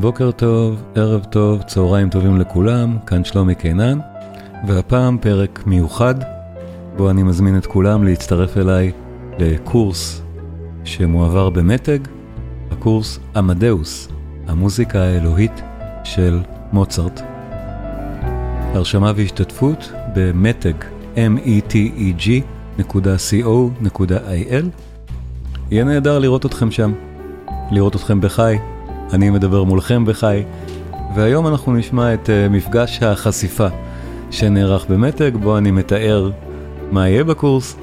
בוקר טוב, ערב טוב, צהריים טובים לכולם, כאן שלומי קינן, והפעם פרק מיוחד, בו אני מזמין את כולם להצטרף אליי לקורס שמועבר במתג, הקורס עמדאוס, המוזיקה האלוהית של מוצרט. הרשמה והשתתפות במתג, meteg.co.il. יהיה נהדר לראות אתכם שם, לראות אתכם בחי. אני מדבר מולכם בחי, והיום אנחנו נשמע את uh, מפגש החשיפה שנערך במתג, בו אני מתאר מה יהיה בקורס,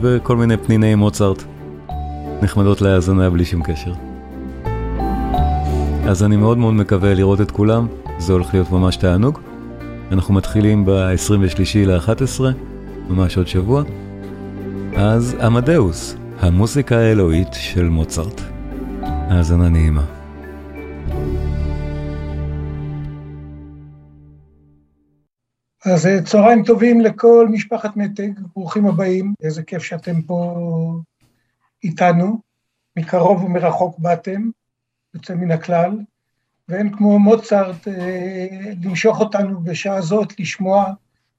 וכל מיני פניני מוצרט נחמדות להאזנה בלי שום קשר. אז אני מאוד מאוד מקווה לראות את כולם, זה הולך להיות ממש תענוג. אנחנו מתחילים ב-23 ל-11, ממש עוד שבוע. אז עמדאוס, המוזיקה האלוהית של מוצרט. האזנה נעימה. אז אה, צהריים טובים לכל משפחת מתג, ברוכים הבאים, איזה כיף שאתם פה איתנו, מקרוב ומרחוק באתם, יוצא מן הכלל, ואין כמו מוצרט אה, למשוך אותנו בשעה זאת לשמוע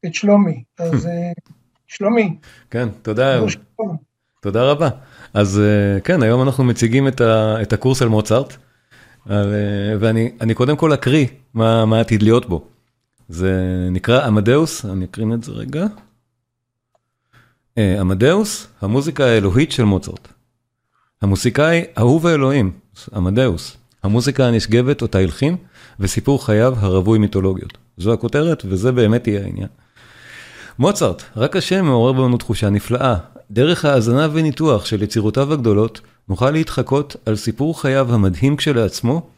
את שלומי. אז אה, שלומי. כן, תודה. תודה רבה. אז כן, היום אנחנו מציגים את, ה, את הקורס על מוצרט, ואני קודם כל אקריא מה, מה עתיד להיות בו. זה נקרא עמדאוס, אני אקרין את זה רגע. עמדאוס, המוזיקה האלוהית של מוצרט. המוסיקאי אהוב האלוהים, עמדאוס, המוזיקה הנשגבת אותה הלחין, וסיפור חייו הרווי מיתולוגיות. זו הכותרת, וזה באמת יהיה העניין. מוצרט, רק השם מעורר בנו תחושה נפלאה. דרך האזנה וניתוח של יצירותיו הגדולות, נוכל להתחקות על סיפור חייו המדהים כשלעצמו,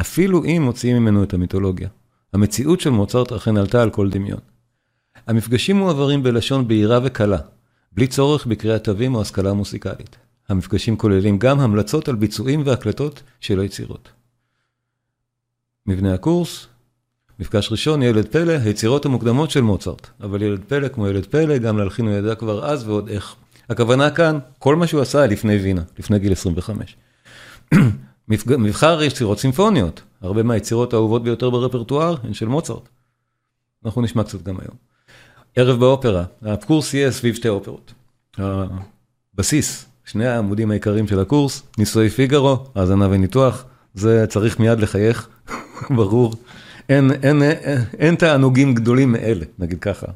אפילו אם מוציאים ממנו את המיתולוגיה. המציאות של מוצרט אכן עלתה על כל דמיון. המפגשים מועברים בלשון בהירה וקלה, בלי צורך בקריאת תווים או השכלה מוסיקלית. המפגשים כוללים גם המלצות על ביצועים והקלטות של היצירות. מבנה הקורס, מפגש ראשון, ילד פלא, היצירות המוקדמות של מוצרט. אבל ילד פלא, כמו ילד פלא, גם להלחין הוא ידע כבר אז ועוד איך. הכוונה כאן, כל מה שהוא עשה לפני וינה, לפני גיל 25. מבחר יצירות סימפוניות, הרבה מהיצירות האהובות ביותר ברפרטואר הן של מוצרט. אנחנו נשמע קצת גם היום. ערב באופרה, הקורס יהיה סביב שתי אופרות. הבסיס, שני העמודים העיקריים של הקורס, נישואי פיגארו, האזנה וניתוח, זה צריך מיד לחייך, ברור. אין, אין, אין, אין תענוגים גדולים מאלה, נגיד ככה,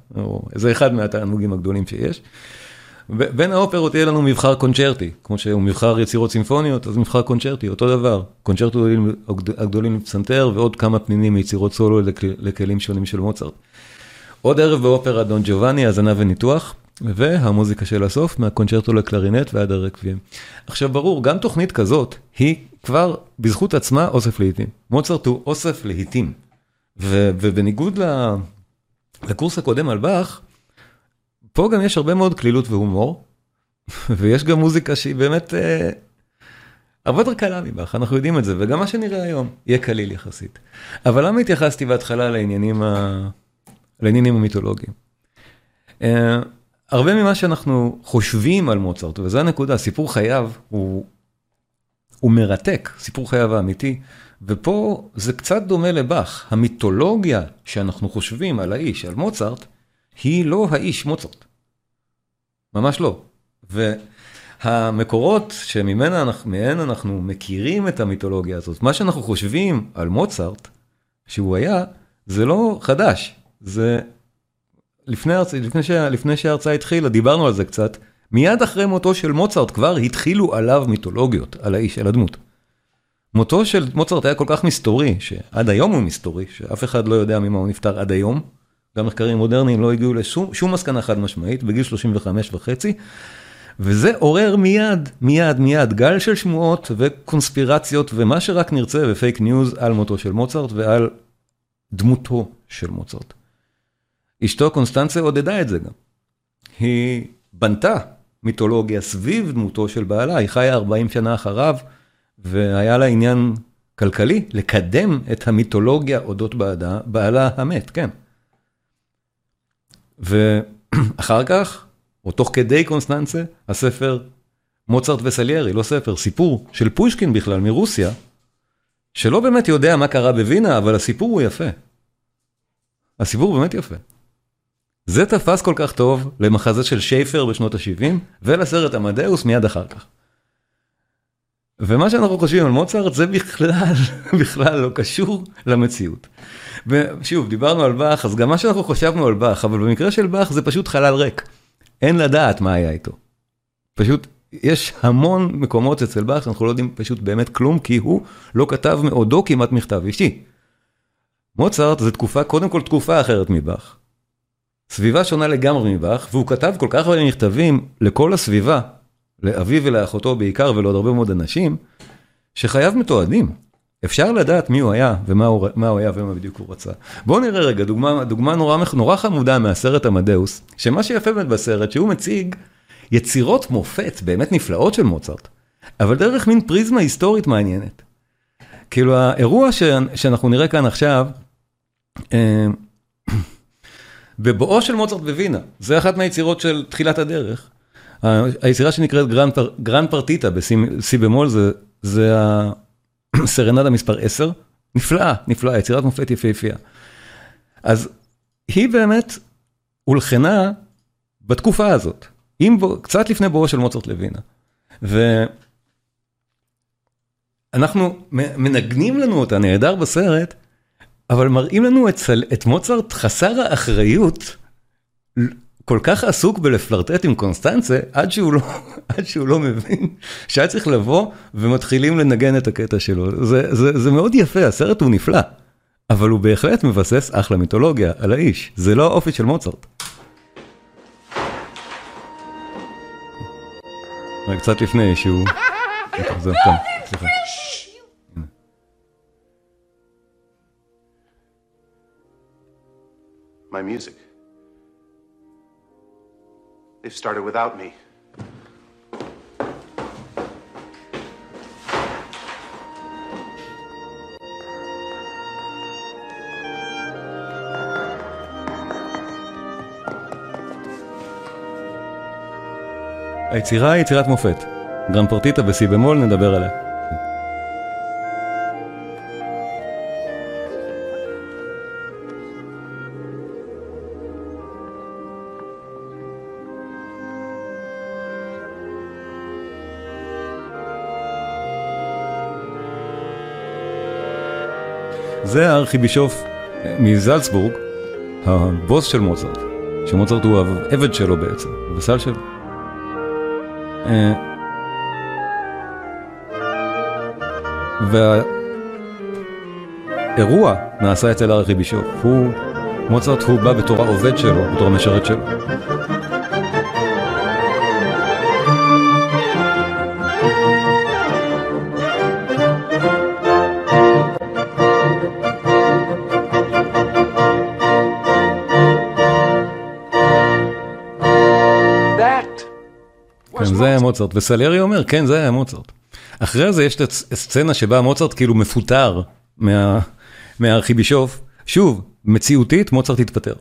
זה אחד מהתענוגים הגדולים שיש. בין האופרות יהיה לנו מבחר קונצ'רטי, כמו שהוא מבחר יצירות סימפוניות, אז מבחר קונצ'רטי, אותו דבר, קונצ'רטו הגדולים לפסנתר ועוד כמה פנינים מיצירות סולו לכלים שונים של מוצרט. עוד ערב באופרה דון ג'ובאני, האזנה וניתוח, והמוזיקה של הסוף, מהקונצ'רטו לקלרינט ועד הרקבים. עכשיו ברור, גם תוכנית כזאת, היא כבר בזכות עצמה אוסף להיטים. מוצרט הוא אוסף להיטים. ובניגוד לקורס הקודם על באך, פה גם יש הרבה מאוד קלילות והומור, ויש גם מוזיקה שהיא באמת אה, הרבה יותר קלה מבאך, אנחנו יודעים את זה, וגם מה שנראה היום יהיה קליל יחסית. אבל למה התייחסתי בהתחלה לעניינים, ה... לעניינים המיתולוגיים? אה, הרבה ממה שאנחנו חושבים על מוצרט, וזו הנקודה, סיפור חייו הוא, הוא מרתק, סיפור חייו האמיתי, ופה זה קצת דומה לבאך, המיתולוגיה שאנחנו חושבים על האיש, על מוצרט, היא לא האיש מוצרט. ממש לא. והמקורות שמהן אנחנו, מכירים את המיתולוגיה הזאת, מה שאנחנו חושבים על מוצרט, שהוא היה, זה לא חדש. זה לפני, לפני, ש, לפני שההרצאה התחילה, דיברנו על זה קצת, מיד אחרי מותו של מוצרט כבר התחילו עליו מיתולוגיות, על האיש, על הדמות. מותו של מוצרט היה כל כך מסתורי, שעד היום הוא מסתורי, שאף אחד לא יודע ממה הוא נפטר עד היום. גם מחקרים מודרניים לא הגיעו לשום מסקנה חד משמעית, בגיל 35 וחצי. וזה עורר מיד, מיד, מיד גל של שמועות וקונספירציות ומה שרק נרצה ופייק ניוז על מותו של מוצרט ועל דמותו של מוצרט. אשתו קונסטנציה עודדה את זה גם. היא בנתה מיתולוגיה סביב דמותו של בעלה, היא חיה 40 שנה אחריו, והיה לה עניין כלכלי לקדם את המיתולוגיה אודות בעדה, בעלה המת, כן. ואחר כך, או תוך כדי קונסטנצה, הספר מוצרט וסליירי, לא ספר, סיפור של פושקין בכלל מרוסיה, שלא באמת יודע מה קרה בווינה, אבל הסיפור הוא יפה. הסיפור באמת יפה. זה תפס כל כך טוב למחזה של שייפר בשנות ה-70, ולסרט עמדאוס מיד אחר כך. ומה שאנחנו חושבים על מוצרט זה בכלל, בכלל לא קשור למציאות. ושוב, דיברנו על באך, אז גם מה שאנחנו חשבנו על באך, אבל במקרה של באך זה פשוט חלל ריק. אין לדעת מה היה איתו. פשוט, יש המון מקומות אצל באך שאנחנו לא יודעים פשוט באמת כלום, כי הוא לא כתב מעודו כמעט מכתב אישי. מוצרט זה תקופה, קודם כל תקופה אחרת מבאך. סביבה שונה לגמרי מבאך, והוא כתב כל כך הרבה מכתבים לכל הסביבה, לאביו ולאחותו בעיקר ולעוד הרבה מאוד אנשים, שחייו מתועדים. אפשר לדעת מי הוא היה ומה הוא, הוא היה ומה בדיוק הוא רצה. בואו נראה רגע דוגמה, דוגמה נורא, נורא חמודה מהסרט עמדאוס, שמה שיפה באמת בסרט שהוא מציג יצירות מופת באמת נפלאות של מוצרט, אבל דרך מין פריזמה היסטורית מעניינת. כאילו האירוע ש, שאנחנו נראה כאן עכשיו, אה, בבואו של מוצרט בווינה, זה אחת מהיצירות של תחילת הדרך. היצירה שנקראת גרנד, פר, גרנד פרטיטה בסי במול זה, זה הסרנדה מספר 10, נפלאה, נפלאה, יצירת מופת יפהפייה. אז היא באמת הולחנה בתקופה הזאת, עם, קצת לפני בואו של מוצרט לווינה. ואנחנו מנגנים לנו אותה נהדר בסרט, אבל מראים לנו את, את מוצרט חסר האחריות, כל כך עסוק בלפלרטט עם קונסטנצה, עד שהוא לא, עד שהוא לא מבין שהיה צריך לבוא ומתחילים לנגן את הקטע שלו. זה, זה, זה מאוד יפה, הסרט הוא נפלא, אבל הוא בהחלט מבסס אחלה מיתולוגיה על האיש, זה לא האופי של מוצרט. קצת לפני שהוא... כאן, סליחה. my music. They've started without me. היצירה היא יצירת מופת. גרנפורטיטה בסי במול נדבר עליה. זה הארכיבישוף מזלצבורג, הבוס של מוצרט, שמוצרט הוא העבד שלו בעצם, הבסל שלו. אה, והאירוע נעשה אצל הארכיבישוף, הוא, מוצרט הוא בא בתור העובד שלו, בתור המשרת שלו. מוצרט, וסליירי אומר, כן, זה היה מוצרט. אחרי זה יש את הסצנה שבה מוצרט כאילו מפוטר מהארכיבישוף. שוב, מציאותית, מוצרט התפטר.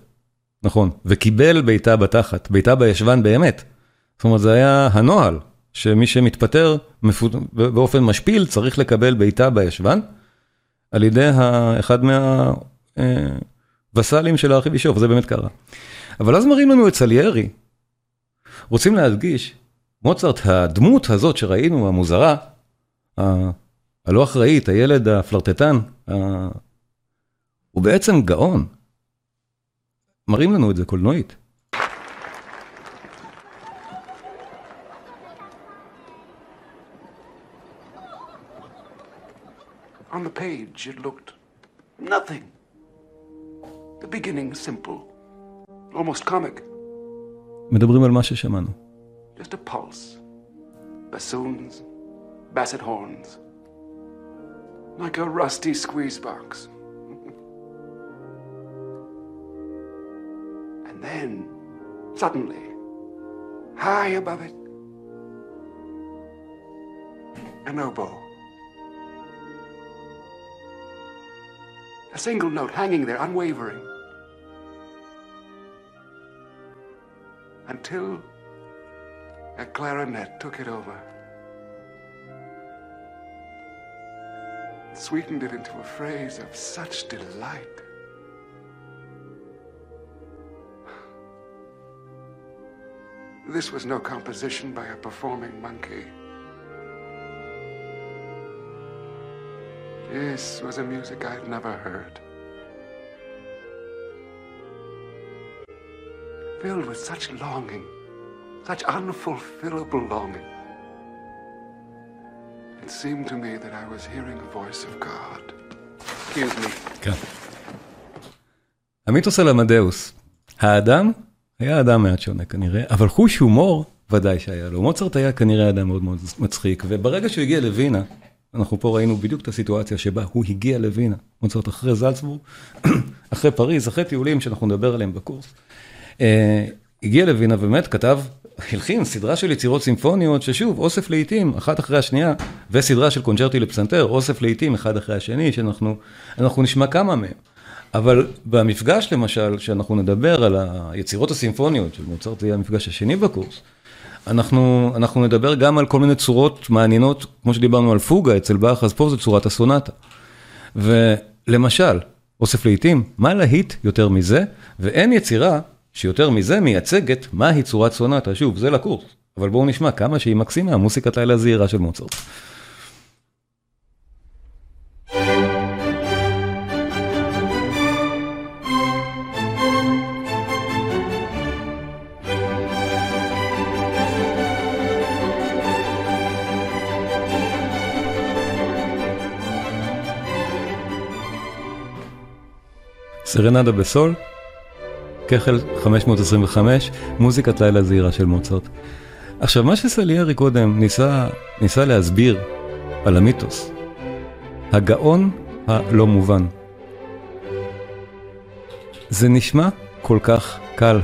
נכון, וקיבל בעיטה בתחת, בעיטה בישבן באמת. זאת אומרת, זה היה הנוהל, שמי שמתפטר באופן משפיל צריך לקבל בעיטה בישבן, על ידי אחד מהווסלים אה, של הארכיבישוף, זה באמת קרה. אבל אז מראים לנו את סליירי, רוצים להדגיש מוצרט, הדמות הזאת שראינו, המוזרה, הלא אחראית, הילד הפלרטטן, הוא בעצם גאון. מראים לנו את זה קולנועית. On the page it looked nothing. The beginning simple, almost comic. מדברים על מה ששמענו. Just a pulse. Bassoons, basset horns, like a rusty squeeze box. and then, suddenly, high above it, an oboe. A single note hanging there, unwavering. Until a clarinet took it over. sweetened it into a phrase of such delight. This was no composition by a performing monkey. This was a music I'd never heard. Filled with such longing, such unfulfillable longing. It seemed to me that I was hearing a voice of God. Excuse me. כן. המיתוס על עמדאוס, האדם היה אדם מעט שונה כנראה, אבל חוש הומור ודאי שהיה לו. מוצרט היה כנראה אדם מאוד מאוד מצחיק, וברגע שהוא הגיע לווינה, אנחנו פה ראינו בדיוק את הסיטואציה שבה הוא הגיע לווינה, מוצרט אחרי זלצבורג, אחרי פריז, אחרי טיולים שאנחנו נדבר עליהם בקורס. אה, הגיע לווינה ובאמת כתב, הלחין סדרה של יצירות סימפוניות, ששוב, אוסף לעיתים, אחת אחרי השנייה, וסדרה של קונצ'רטי לפסנתר, אוסף לעיתים, אחד אחרי השני, שאנחנו נשמע כמה מהם. אבל במפגש למשל, שאנחנו נדבר על היצירות הסימפוניות של מוצרט, זה יהיה המפגש השני בקורס, אנחנו, אנחנו נדבר גם על כל מיני צורות מעניינות, כמו שדיברנו על פוגה אצל באך, אז פה זה צורת הסונטה. ולמשל, אוסף לעיתים, מה להיט יותר מזה? ואין יצירה שיותר מזה מייצגת מהי צורת סונטה. שוב, זה לקורס, אבל בואו נשמע כמה שהיא מקסימה, מוסיקת לילה זהירה של מוצרט. סרנדה בסול, כחל 525, מוזיקת לילה זהירה של מוצרט. עכשיו, מה שסליירי קודם ניסה, ניסה להסביר על המיתוס, הגאון הלא מובן. זה נשמע כל כך קל.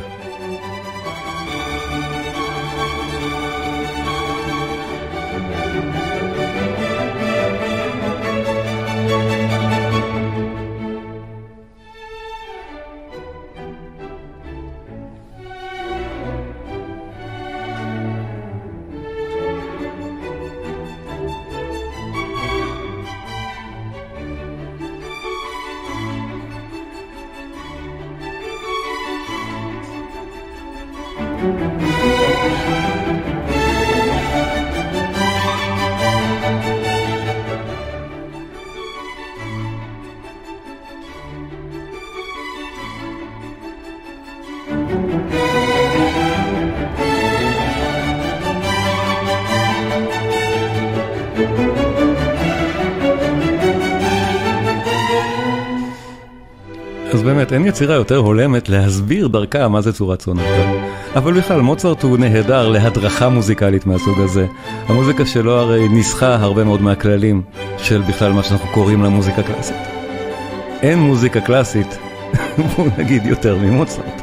יצירה יותר הולמת להסביר דרכה מה זה צורת סונטה. אבל בכלל, מוצרט הוא נהדר להדרכה מוזיקלית מהסוג הזה. המוזיקה שלו הרי ניסחה הרבה מאוד מהכללים של בכלל מה שאנחנו קוראים לה מוזיקה קלאסית. אין מוזיקה קלאסית, בואו נגיד יותר ממוצרט.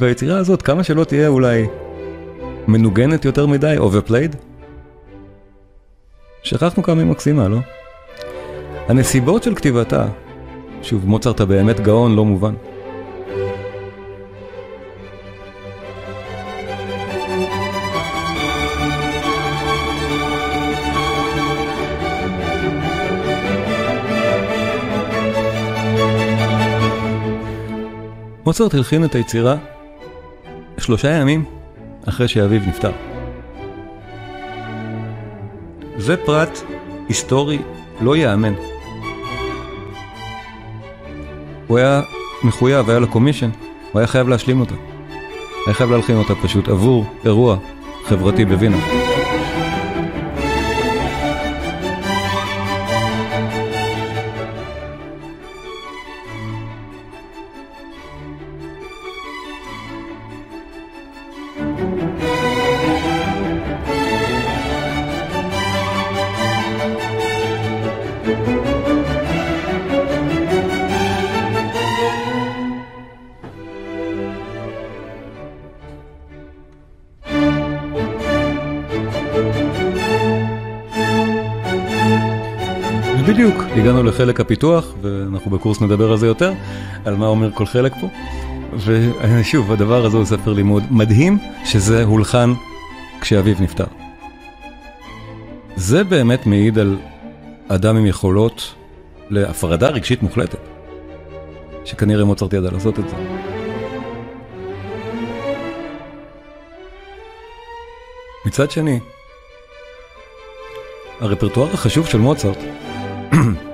והיצירה הזאת, כמה שלא תהיה אולי מנוגנת יותר מדי, overplayed, שכחנו כמה היא מקסימה, לא? הנסיבות של כתיבתה, שוב, מוצרט הבאמת גאון, לא מובן. מוצרט הלחין את היצירה שלושה ימים אחרי שאביו נפטר. זה פרט היסטורי לא ייאמן. הוא היה מחויב, היה לו קומישן, הוא היה חייב להשלים אותה. היה חייב להלחין אותה פשוט עבור אירוע חברתי בווינה. הגענו לחלק הפיתוח, ואנחנו בקורס נדבר על זה יותר, על מה אומר כל חלק פה. ושוב, הדבר הזה הוא ספר לימוד מדהים, שזה הולחן כשאביו נפטר. זה באמת מעיד על אדם עם יכולות להפרדה רגשית מוחלטת, שכנראה מוצרט ידע לעשות את זה. מצד שני, הרפרטואר החשוב של מוצרט,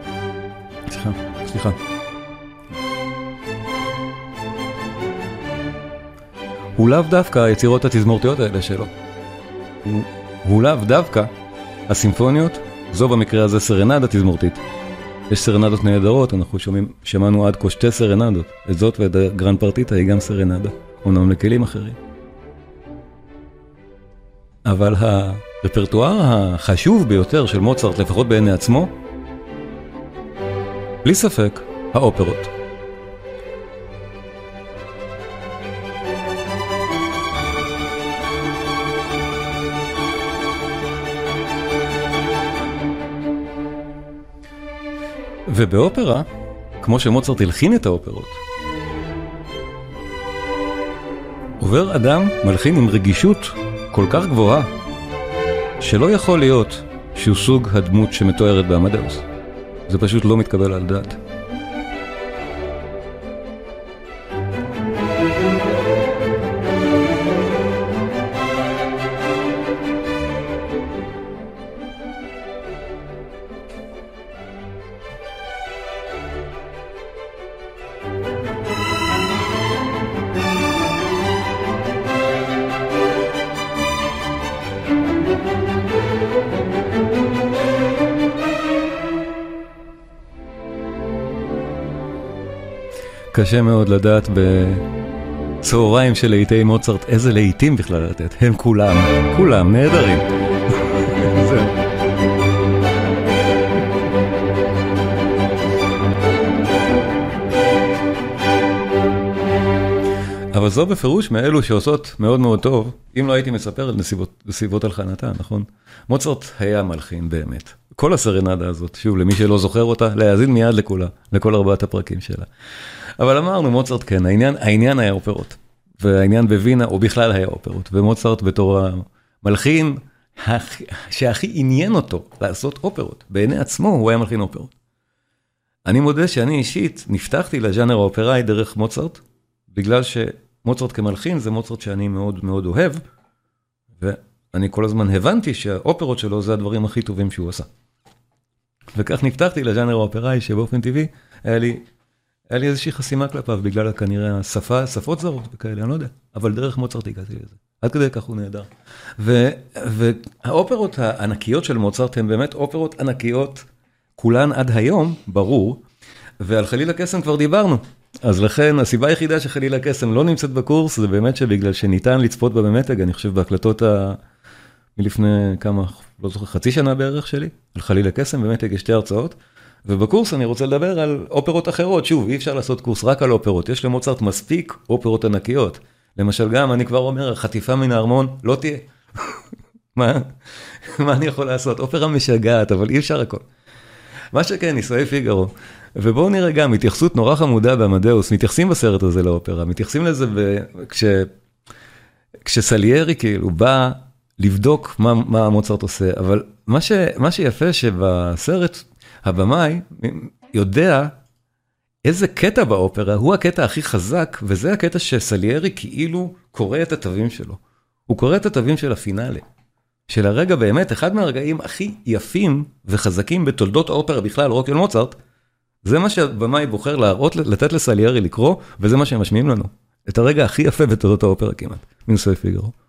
סליחה, סליחה. הוא לאו דווקא היצירות התזמורתיות האלה שלו. הוא, הוא לאו דווקא הסימפוניות, זו במקרה הזה סרנדה תזמורתית. יש סרנדות נהדרות, אנחנו שומעים, שמענו עד כה שתי סרנדות, את זאת ואת הגרנד פרטיטה היא גם סרנדה, אומנם לכלים אחרים. אבל הרפרטואר החשוב ביותר של מוצרט, לפחות בעיני עצמו, בלי ספק, האופרות. ובאופרה, כמו שמוצרט הלחין את האופרות, עובר אדם מלחין עם רגישות כל כך גבוהה, שלא יכול להיות שהוא סוג הדמות שמתוארת בעמדאוס. זה פשוט לא מתקבל על דעת. קשה מאוד לדעת בצהריים של להיטי מוצרט איזה להיטים בכלל לתת, הם כולם, כולם נהדרים. אבל זו בפירוש מאלו שעושות מאוד מאוד טוב, אם לא הייתי מספר על נסיבות, הלחנתה, נכון? מוצרט היה מלחין באמת. כל הסרנדה הזאת, שוב, למי שלא זוכר אותה, להאזין מיד לכולה, לכל ארבעת הפרקים שלה. אבל אמרנו, מוצרט כן, העניין, העניין היה אופרות. והעניין בווינה, הוא בכלל היה אופרות. ומוצרט בתור המלחין שהכי עניין אותו לעשות אופרות. בעיני עצמו הוא היה מלחין אופרות. אני מודה שאני אישית נפתחתי לז'אנר האופראי דרך מוצרט, בגלל שמוצרט כמלחין זה מוצרט שאני מאוד מאוד אוהב, ואני כל הזמן הבנתי שהאופרות שלו זה הדברים הכי טובים שהוא עשה. וכך נפתחתי לז'אנר האופראי שבאופן טבעי היה לי היה לי איזושהי חסימה כלפיו בגלל כנראה השפה, שפות זרות וכאלה, אני לא יודע, אבל דרך מוצרט הגעתי לזה. עד כדי כך הוא נהדר. והאופרות הענקיות של מוצרט הן באמת אופרות ענקיות, כולן עד היום, ברור, ועל חליל הקסם כבר דיברנו. אז לכן הסיבה היחידה שחליל הקסם לא נמצאת בקורס זה באמת שבגלל שניתן לצפות בה במתג, אני חושב בהקלטות ה... מלפני כמה, לא זוכר, חצי שנה בערך שלי, על חליל הקסם, באמת יש שתי הרצאות. ובקורס אני רוצה לדבר על אופרות אחרות, שוב, אי אפשר לעשות קורס רק על אופרות, יש למוצרט מספיק אופרות ענקיות. למשל גם, אני כבר אומר, החטיפה מן הארמון לא תהיה. מה? מה אני יכול לעשות? אופרה משגעת, אבל אי אפשר הכל. מה שכן, נישואי פיגארו. ובואו נראה גם, התייחסות נורא חמודה בעמדאוס, מתייחסים בסרט הזה לאופרה, מתייחסים לזה ב... כש... כשסליירי כאילו בא לבדוק מה, מה מוצרט עושה, אבל מה, ש... מה שיפה שבסרט הבמאי יודע איזה קטע באופרה הוא הקטע הכי חזק, וזה הקטע שסליירי כאילו קורא את התווים שלו. הוא קורא את התווים של הפינאלה. של הרגע באמת, אחד מהרגעים הכי יפים וחזקים בתולדות האופרה בכלל, לא רק מוצרט, זה מה שהבמאי בוחר להראות, לתת לסליירי לקרוא, וזה מה שהם משמיעים לנו. את הרגע הכי יפה בתולדות האופרה כמעט, מנשואי פיגרו.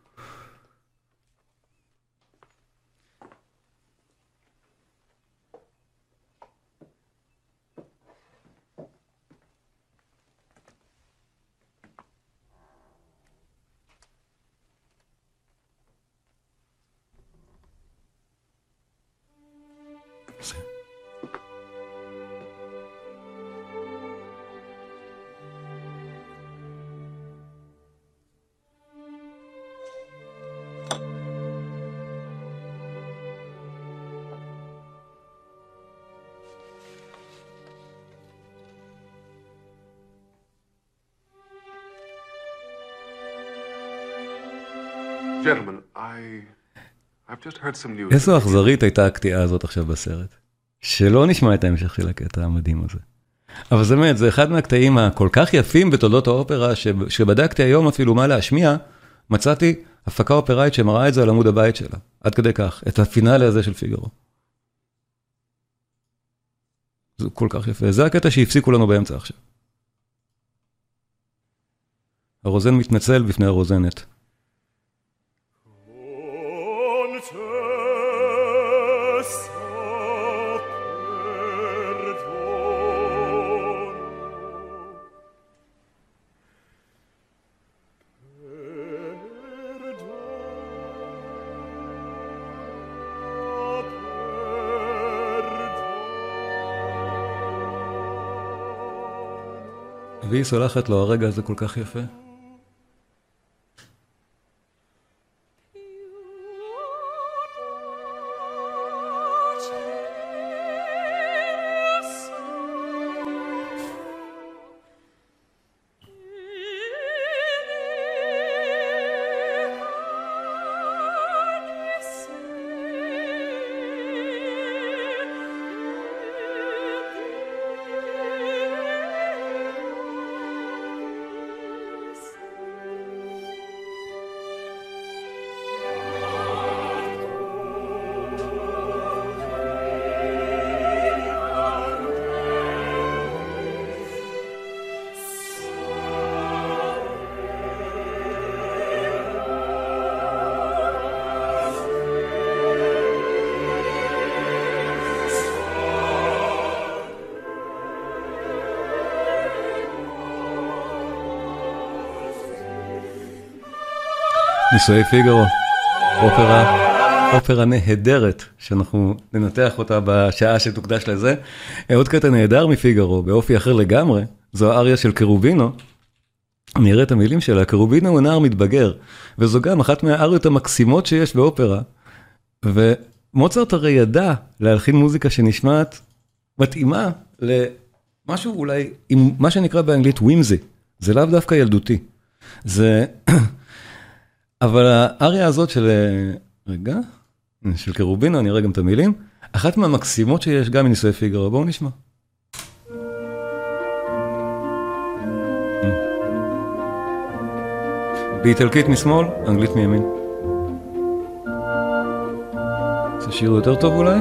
איזו אכזרית הייתה הקטיעה הזאת עכשיו בסרט. שלא נשמע את ההמשך של הקטע המדהים הזה. אבל זה באמת, זה אחד מהקטעים הכל כך יפים בתולדות האופרה, שבדקתי היום אפילו מה להשמיע, מצאתי הפקה אופראית שמראה את זה על עמוד הבית שלה. עד כדי כך, את הפינאלי הזה של פיגארו. זה כל כך יפה. זה הקטע שהפסיקו לנו באמצע עכשיו. הרוזן מתנצל בפני הרוזנת. והיא סולחת לו, הרגע הזה כל כך יפה. נישואי פיגארו, אופרה, אופרה נהדרת, שאנחנו ננתח אותה בשעה שתוקדש לזה. עוד קטע נהדר מפיגארו, באופי אחר לגמרי, זו האריה של קרובינו. אני אראה את המילים שלה, קרובינו הוא נער מתבגר, וזו גם אחת מהאריות המקסימות שיש באופרה. ומוצרט הרי ידע להלחין מוזיקה שנשמעת מתאימה למשהו אולי, עם מה שנקרא באנגלית ווימזי, זה לאו דווקא ילדותי. זה... אבל האריה הזאת של, רגע, של קרובינו, אני אראה גם את המילים, אחת מהמקסימות שיש גם מנישואי פיגארו, בואו נשמע. באיטלקית משמאל, אנגלית מימין. זה שיר יותר טוב אולי?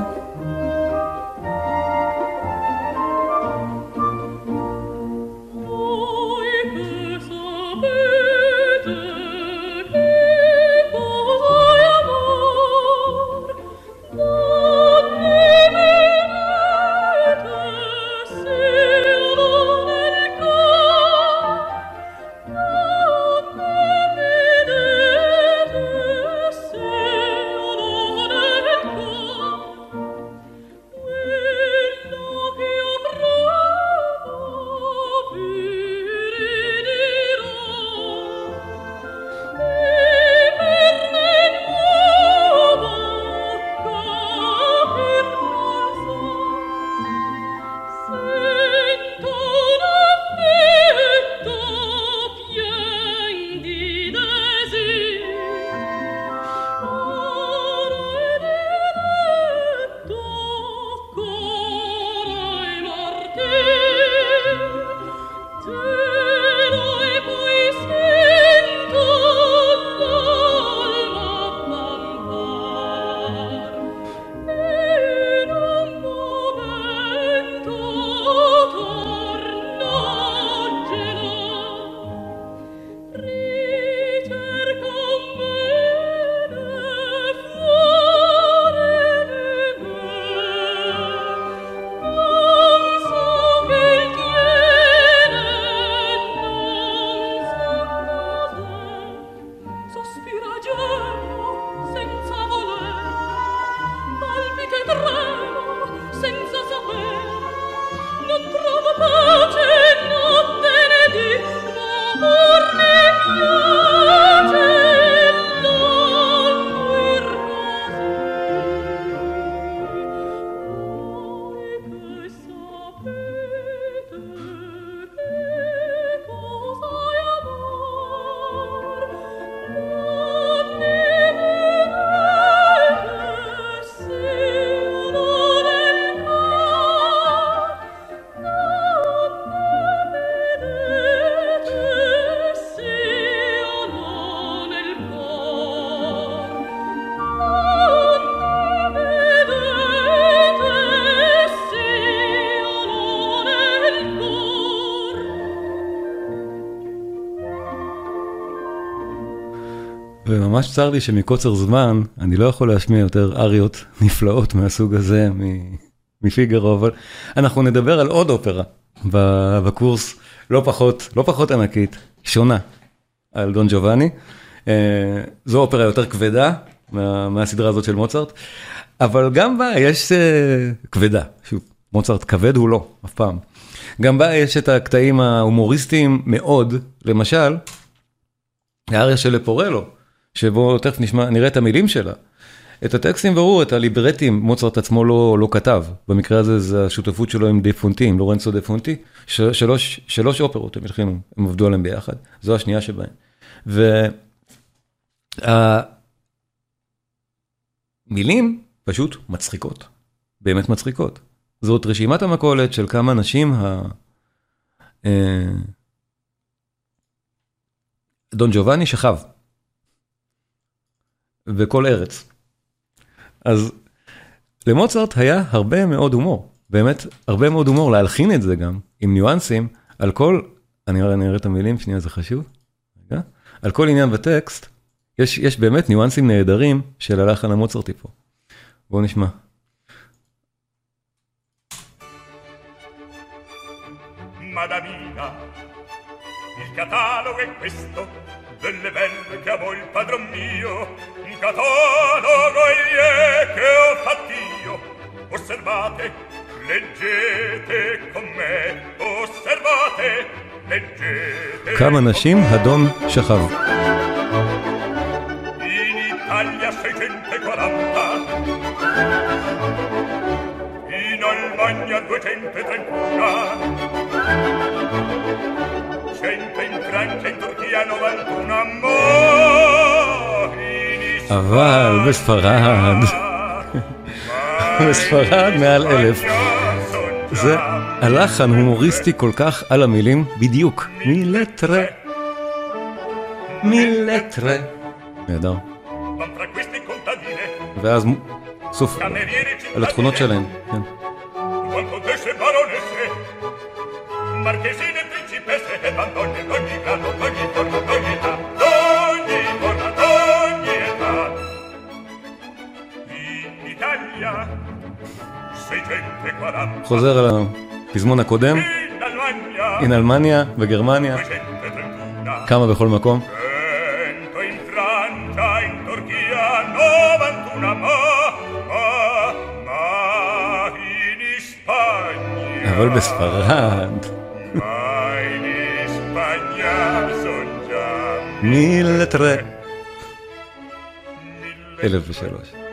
ממש צר לי שמקוצר זמן אני לא יכול להשמיע יותר אריות נפלאות מהסוג הזה מפיגרו, אבל אנחנו נדבר על עוד אופרה בקורס לא פחות, לא פחות ענקית, שונה, על דון ג'ובאני. אה, זו אופרה יותר כבדה מה, מהסדרה הזאת של מוצרט, אבל גם בה יש אה, כבדה, שוב, מוצרט כבד הוא לא, אף פעם. גם בה יש את הקטעים ההומוריסטיים מאוד, למשל, האריה של לפורלו, שבו תכף נשמע, נראה את המילים שלה. את הטקסטים ברור, את הליברטים, מוצרט עצמו לא, לא כתב. במקרה הזה זה השותפות שלו עם דה פונטי, עם לורנצו דה פונטי. שלוש, שלוש אופרות הם הלחינו, הם עבדו עליהם ביחד. זו השנייה שבהן. והמילים פשוט מצחיקות, באמת מצחיקות. זאת רשימת המכולת של כמה אנשים ה... אה, דון ג'ובאני שכב. בכל ארץ. אז למוצרט היה הרבה מאוד הומור, באמת הרבה מאוד הומור, להלחין את זה גם, עם ניואנסים, על כל, אני אראה את המילים, שנייה זה חשוב, רגע, על כל עניין בטקסט, יש, יש באמת ניואנסים נהדרים של הלחן המוצרטי פה. בואו נשמע. Madamina, il catalogo è questo, delle belle che amo il padron mio un catalogo egli che ho fatto io osservate leggete con me osservate leggete כמה נשים הדון שכב in Italia 640 in Almagna 231 אבל בספרד, בספרד מעל אלף. זה הלחן הומוריסטי כל כך על המילים בדיוק. מילטרה. מילטרה. נהדר. ואז סוף על התכונות שלהם. כן. marchesine principesse e חוזר על הפזמון הקודם, in אלמניה וגרמניה, כמה בכל מקום. אבל בספרד. tre. אלף ושלוש.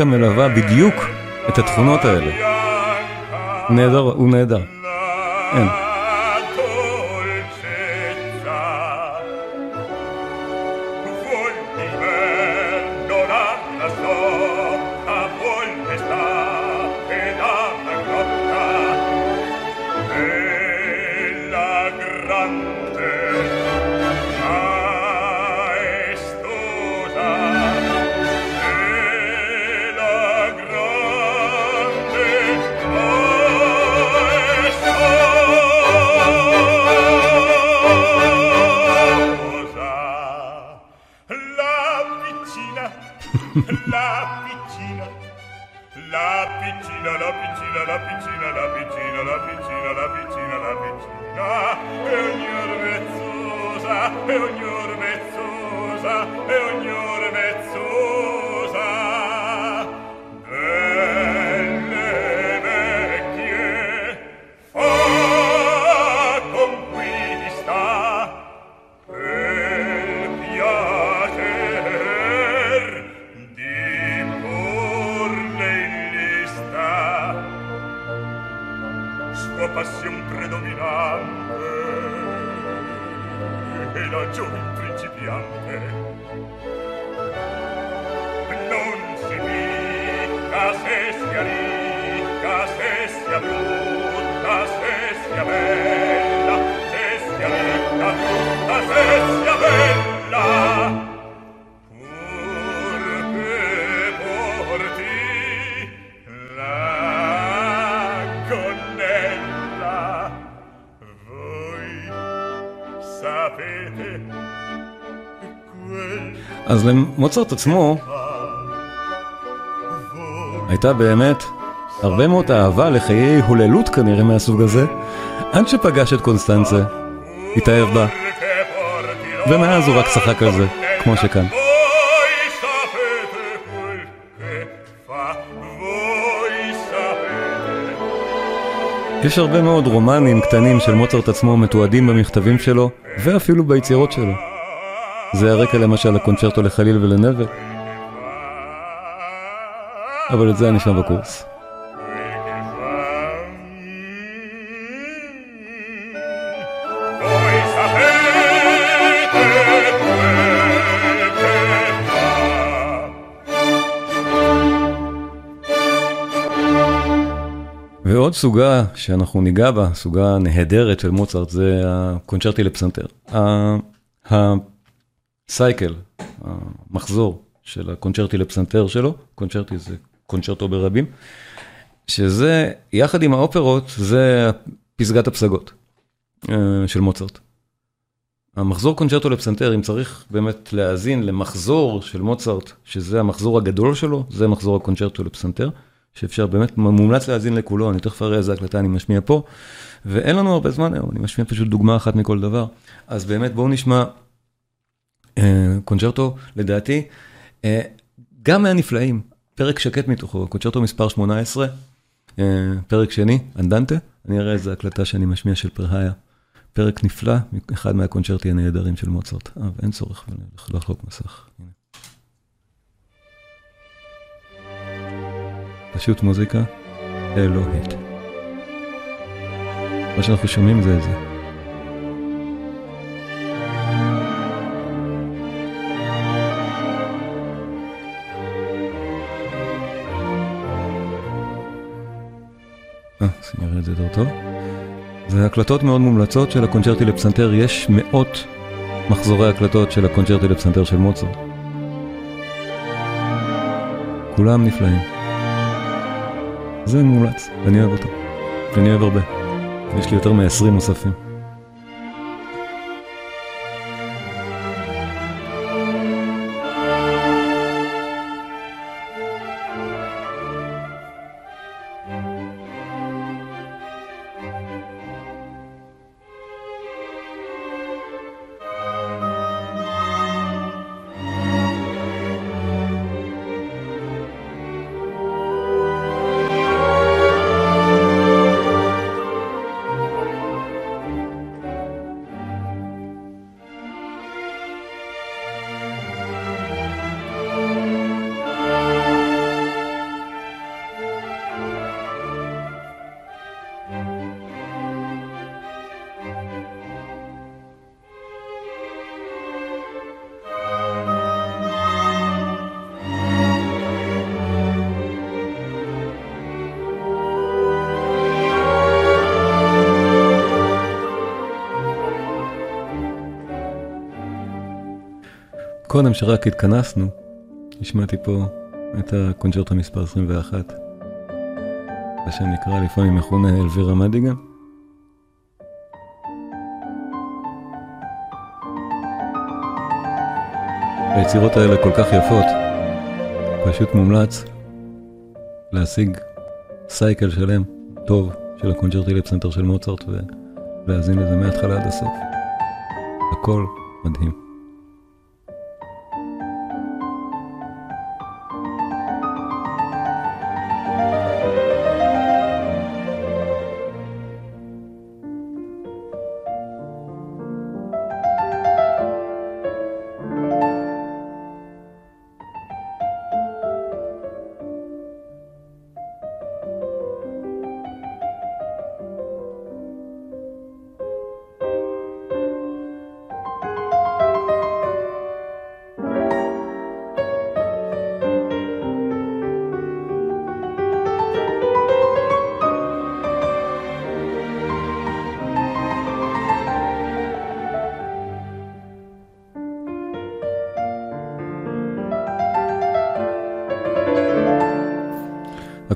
המוזיקה מלווה בדיוק את התכונות האלה. נהדר, הוא נהדר. אין. אז למוצרט עצמו הייתה באמת הרבה מאוד אהבה לחיי הוללות כנראה מהסוג הזה, עד שפגש את קונסטנצה, התאהב בה, ומאז הוא רק צחק על זה, כמו שכאן. יש הרבה מאוד רומנים קטנים של מוצרט עצמו מתועדים במכתבים שלו, ואפילו ביצירות שלו. זה הרקע למשל לקונצ'רטו לחליל ולנבל, אבל את זה אני שם בקורס. ועוד סוגה שאנחנו ניגע בה, סוגה נהדרת של מוצרט, זה הקונצ'רטי לפסנתר. הסייקל, המחזור של הקונצ'רטי לפסנתר שלו, קונצ'רטי זה קונצ'רטו ברבים, שזה, יחד עם האופרות, זה פסגת הפסגות אה, של מוצרט. המחזור קונצ'רטו לפסנתר, אם צריך באמת להאזין למחזור של מוצרט, שזה המחזור הגדול שלו, זה מחזור הקונצ'רטו לפסנתר, שאפשר באמת, מומלץ להאזין לכולו, אני תכף אראה איזה הקלטה אני משמיע פה, ואין לנו הרבה זמן היום, אני משמיע פשוט דוגמה אחת מכל דבר. אז באמת בואו נשמע אה, קונצ'רטו, לדעתי, אה, גם מהנפלאים, פרק שקט מתוכו, קונצ'רטו מספר 18, אה, פרק שני, אנדנטה, אני אראה איזה הקלטה שאני משמיע של פרהיה. פרק נפלא, אחד מהקונצ'רטי הנהדרים של מוצרט. אה, ואין צורך לחלוק מסך. פשוט מוזיקה אלוהית. מה שאנחנו שומעים זה את זה. את זה הקלטות מאוד מומלצות של הקונצ'רטי לפסנתר, יש מאות מחזורי הקלטות של הקונצ'רטי לפסנתר של מוצרט. כולם נפלאים. זה מומלץ, אני אוהב אותו. אני אוהב הרבה. יש לי יותר מ-20 נוספים. קודם שרק התכנסנו, השמעתי פה את הקונצ'רטו מספר 21, זה שנקרא לפעמים מכונה אלווירה מדיגה. היצירות האלה כל כך יפות, פשוט מומלץ להשיג סייקל שלם, טוב, של הקונצ'רטי לפסנתר של מוצרט ולהאזין לזה מההתחלה עד הסוף. הכל מדהים.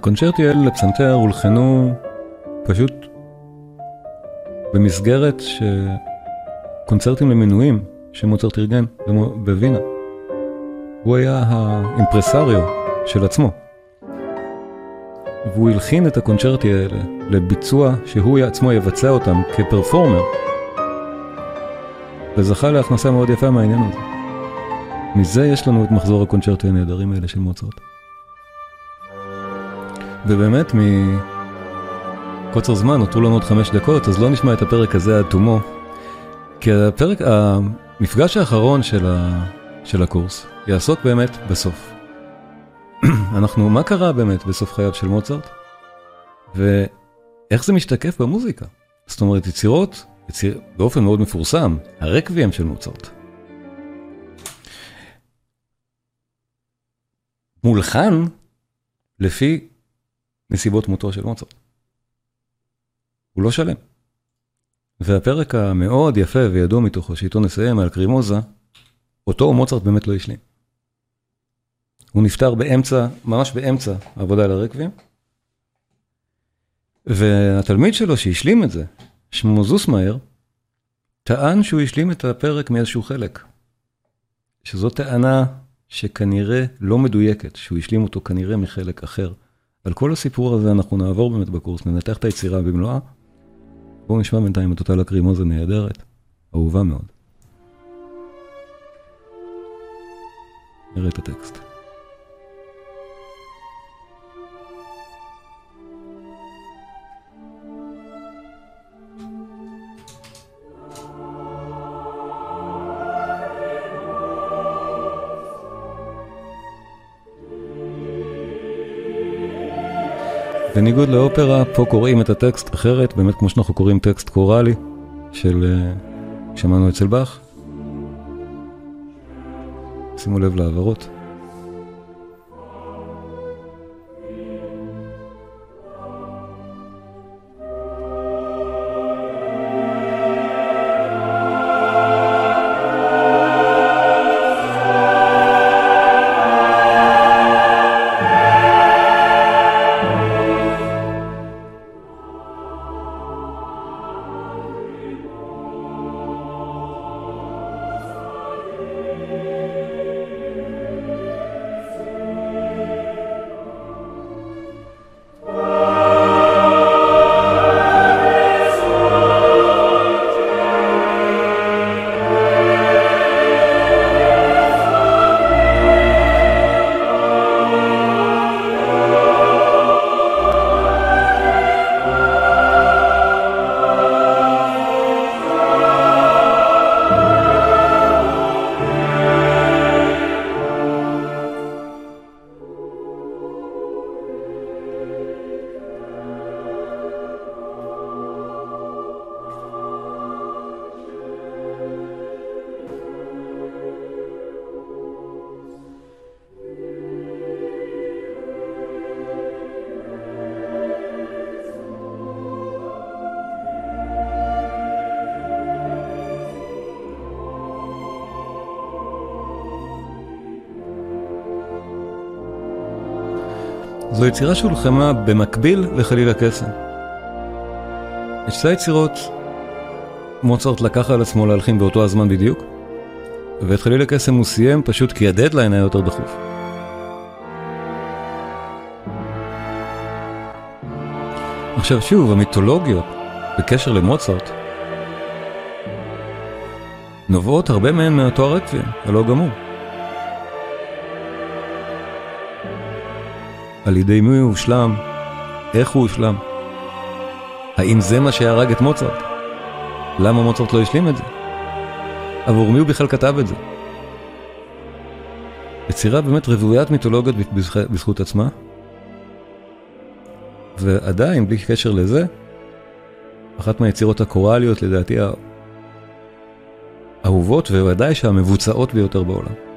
הקונצ'רטי האלה לפסנתר הולחנו פשוט במסגרת שקונצרטים למנויים שמוצרט ארגן בווינה. הוא היה האימפרסריו של עצמו. והוא הלחין את הקונצ'רטי האלה לביצוע שהוא עצמו יבצע אותם כפרפורמר. וזכה להכנסה מאוד יפה מהעניין הזה. מזה יש לנו את מחזור הקונצ'רטי הנהדרים האלה של מוצרט. ובאמת, מקוצר זמן, נותרו לנו עוד חמש דקות, אז לא נשמע את הפרק הזה עד תומו. כי הפרק, המפגש האחרון של, ה, של הקורס יעסוק באמת בסוף. אנחנו, מה קרה באמת בסוף חייו של מוצרט? ואיך זה משתקף במוזיקה? זאת אומרת, יצירות, יציר, באופן מאוד מפורסם, הרקוויאם של מוצרט. מולחן לפי נסיבות מותו של מוצרט. הוא לא שלם. והפרק המאוד יפה וידוע מתוכו, שאיתו נסיים על קרימוזה, אותו מוצרט באמת לא השלים. הוא נפטר באמצע, ממש באמצע העבודה על הרקבים. והתלמיד שלו שהשלים את זה, שמו זוסמאייר, טען שהוא השלים את הפרק מאיזשהו חלק. שזו טענה שכנראה לא מדויקת, שהוא השלים אותו כנראה מחלק אחר. על כל הסיפור הזה אנחנו נעבור באמת בקורס, ננתח את היצירה במלואה. בואו נשמע בינתיים את אותה לקרימוזה נהדרת, אהובה מאוד. נראה את הטקסט. בניגוד לאופרה, פה קוראים את הטקסט אחרת, באמת כמו שאנחנו קוראים טקסט קוראלי של אה, שמענו אצל באך. שימו לב להעברות. זו יצירה שהולחמה במקביל לחליל הקסם. את שתי היצירות מוצרט לקח על עצמו להלחין באותו הזמן בדיוק, ואת חליל הקסם הוא סיים פשוט כי הדדליין היה יותר דחוף. עכשיו שוב, המיתולוגיות בקשר למוצרט נובעות הרבה מהן מאותו הרקבים, הלא גמור. על ידי מי הוא הושלם, איך הוא הושלם, האם זה מה שהרג את מוצרט? למה מוצרט לא השלים את זה? עבור מי הוא בכלל כתב את זה? יצירה באמת רוויית מיתולוגיות בזכות עצמה, ועדיין, בלי קשר לזה, אחת מהיצירות הקוראליות לדעתי האהובות, וודאי שהמבוצעות ביותר בעולם.